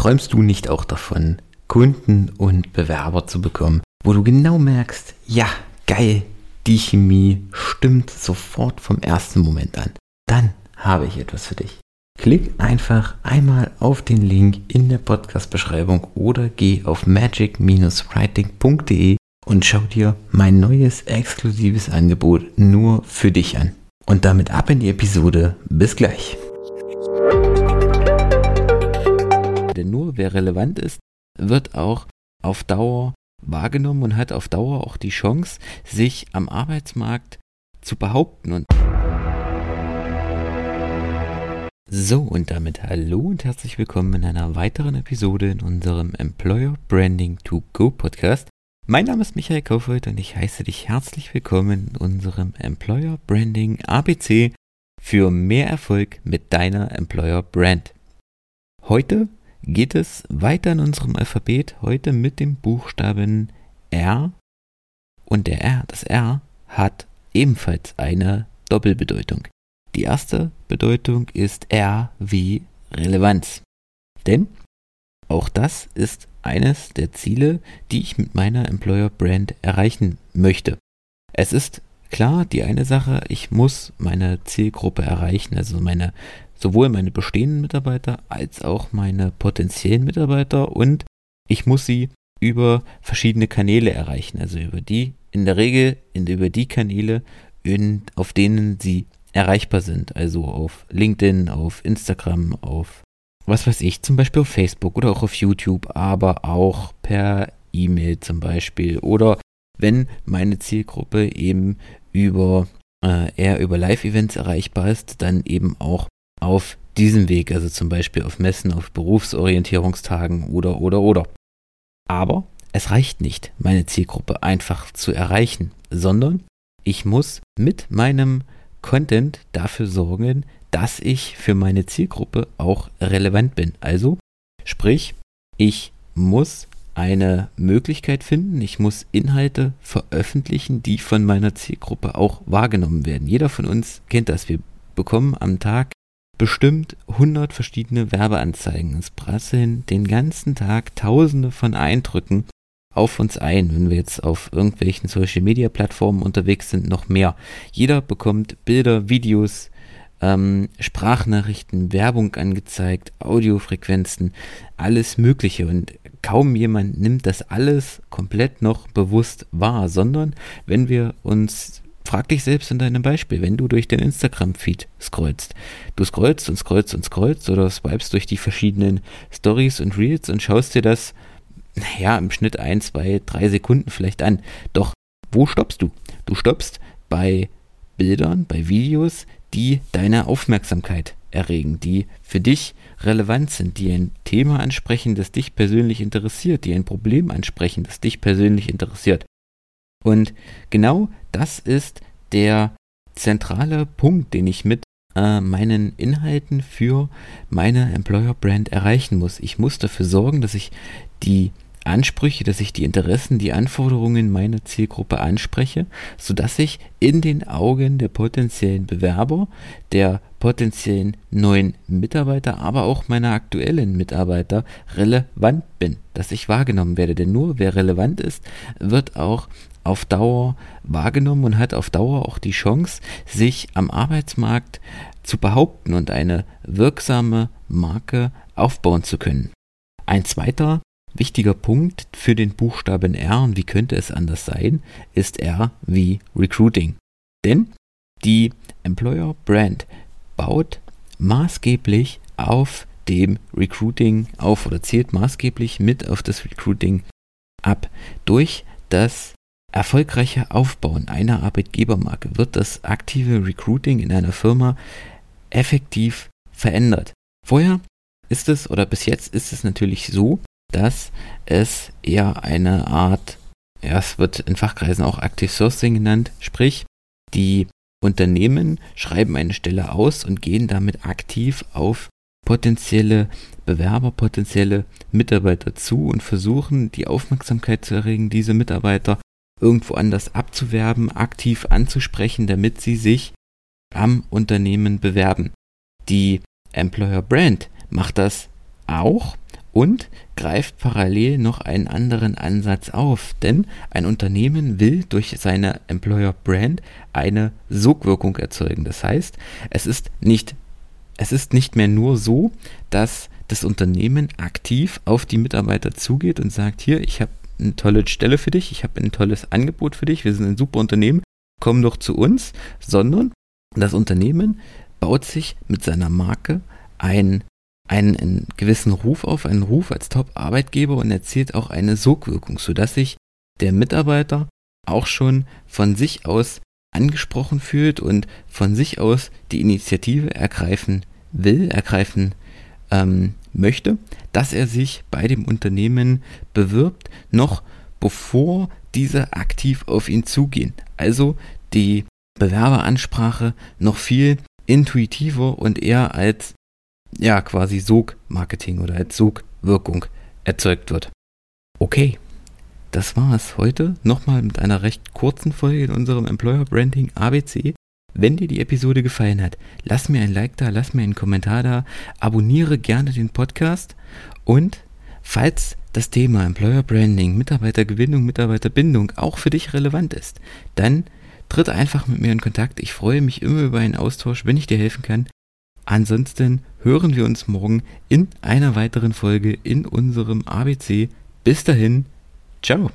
Träumst du nicht auch davon, Kunden und Bewerber zu bekommen, wo du genau merkst, ja, geil, die Chemie stimmt sofort vom ersten Moment an. Dann habe ich etwas für dich. Klick einfach einmal auf den Link in der Podcast-Beschreibung oder geh auf magic-writing.de und schau dir mein neues exklusives Angebot nur für dich an. Und damit ab in die Episode. Bis gleich. Denn nur wer relevant ist, wird auch auf Dauer wahrgenommen und hat auf Dauer auch die Chance, sich am Arbeitsmarkt zu behaupten. Und so, und damit hallo und herzlich willkommen in einer weiteren Episode in unserem Employer Branding to Go Podcast. Mein Name ist Michael Kaufhold und ich heiße dich herzlich willkommen in unserem Employer Branding ABC für mehr Erfolg mit deiner Employer Brand. Heute geht es weiter in unserem Alphabet, heute mit dem Buchstaben R. Und der R, das R, hat ebenfalls eine Doppelbedeutung. Die erste Bedeutung ist R wie Relevanz. Denn auch das ist eines der Ziele, die ich mit meiner Employer Brand erreichen möchte. Es ist klar, die eine Sache, ich muss meine Zielgruppe erreichen, also meine sowohl meine bestehenden Mitarbeiter als auch meine potenziellen Mitarbeiter. Und ich muss sie über verschiedene Kanäle erreichen, also über die in der Regel in, über die Kanäle, in, auf denen sie erreichbar sind, also auf LinkedIn, auf Instagram, auf was weiß ich, zum Beispiel auf Facebook oder auch auf YouTube, aber auch per E-Mail zum Beispiel. Oder wenn meine Zielgruppe eben über äh, eher über Live-Events erreichbar ist, dann eben auch auf diesem Weg, also zum Beispiel auf Messen, auf Berufsorientierungstagen oder oder oder. Aber es reicht nicht, meine Zielgruppe einfach zu erreichen, sondern ich muss mit meinem Content dafür sorgen, dass ich für meine Zielgruppe auch relevant bin. Also, sprich, ich muss eine Möglichkeit finden, ich muss Inhalte veröffentlichen, die von meiner Zielgruppe auch wahrgenommen werden. Jeder von uns kennt das. Wir bekommen am Tag bestimmt 100 verschiedene Werbeanzeigen. Es prasseln den ganzen Tag tausende von Eindrücken auf uns ein. Wenn wir jetzt auf irgendwelchen Social Media Plattformen unterwegs sind, noch mehr. Jeder bekommt Bilder, Videos, ähm, Sprachnachrichten, Werbung angezeigt, Audiofrequenzen, alles Mögliche. Und kaum jemand nimmt das alles komplett noch bewusst wahr, sondern wenn wir uns Frag dich selbst in deinem Beispiel, wenn du durch den Instagram-Feed scrollst. Du scrollst und scrollst und scrollst oder swipest durch die verschiedenen Stories und Reels und schaust dir das, naja, im Schnitt ein, zwei, drei Sekunden vielleicht an. Doch wo stoppst du? Du stoppst bei Bildern, bei Videos, die deine Aufmerksamkeit erregen, die für dich relevant sind, die ein Thema ansprechen, das dich persönlich interessiert, die ein Problem ansprechen, das dich persönlich interessiert. Und genau das ist der zentrale Punkt, den ich mit äh, meinen Inhalten für meine Employer Brand erreichen muss. Ich muss dafür sorgen, dass ich die Ansprüche, dass ich die Interessen, die Anforderungen meiner Zielgruppe anspreche, sodass ich in den Augen der potenziellen Bewerber, der potenziellen neuen Mitarbeiter, aber auch meiner aktuellen Mitarbeiter relevant bin, dass ich wahrgenommen werde. Denn nur wer relevant ist, wird auch auf Dauer wahrgenommen und hat auf Dauer auch die Chance, sich am Arbeitsmarkt zu behaupten und eine wirksame Marke aufbauen zu können. Ein zweiter Wichtiger Punkt für den Buchstaben R, und wie könnte es anders sein, ist R wie Recruiting. Denn die Employer Brand baut maßgeblich auf dem Recruiting auf oder zählt maßgeblich mit auf das Recruiting ab. Durch das erfolgreiche Aufbauen einer Arbeitgebermarke wird das aktive Recruiting in einer Firma effektiv verändert. Vorher ist es oder bis jetzt ist es natürlich so, dass es eher eine Art, ja, es wird in Fachkreisen auch Active Sourcing genannt, sprich, die Unternehmen schreiben eine Stelle aus und gehen damit aktiv auf potenzielle Bewerber, potenzielle Mitarbeiter zu und versuchen die Aufmerksamkeit zu erregen, diese Mitarbeiter irgendwo anders abzuwerben, aktiv anzusprechen, damit sie sich am Unternehmen bewerben. Die Employer Brand macht das auch und greift parallel noch einen anderen Ansatz auf, denn ein Unternehmen will durch seine Employer Brand eine Sogwirkung erzeugen. Das heißt, es ist nicht es ist nicht mehr nur so, dass das Unternehmen aktiv auf die Mitarbeiter zugeht und sagt, hier, ich habe eine tolle Stelle für dich, ich habe ein tolles Angebot für dich, wir sind ein super Unternehmen, komm doch zu uns, sondern das Unternehmen baut sich mit seiner Marke ein, einen, einen gewissen Ruf auf, einen Ruf als Top-Arbeitgeber und erzielt auch eine Sogwirkung, sodass sich der Mitarbeiter auch schon von sich aus angesprochen fühlt und von sich aus die Initiative ergreifen will, ergreifen ähm, möchte, dass er sich bei dem Unternehmen bewirbt, noch bevor diese aktiv auf ihn zugehen. Also die Bewerberansprache noch viel intuitiver und eher als ja quasi Sog-Marketing oder als Sogwirkung erzeugt wird. Okay, das war es heute. Nochmal mit einer recht kurzen Folge in unserem Employer Branding ABC. Wenn dir die Episode gefallen hat, lass mir ein Like da, lass mir einen Kommentar da, abonniere gerne den Podcast und falls das Thema Employer Branding, Mitarbeitergewinnung, Mitarbeiterbindung auch für dich relevant ist, dann tritt einfach mit mir in Kontakt. Ich freue mich immer über einen Austausch, wenn ich dir helfen kann. Ansonsten hören wir uns morgen in einer weiteren Folge in unserem ABC. Bis dahin, ciao.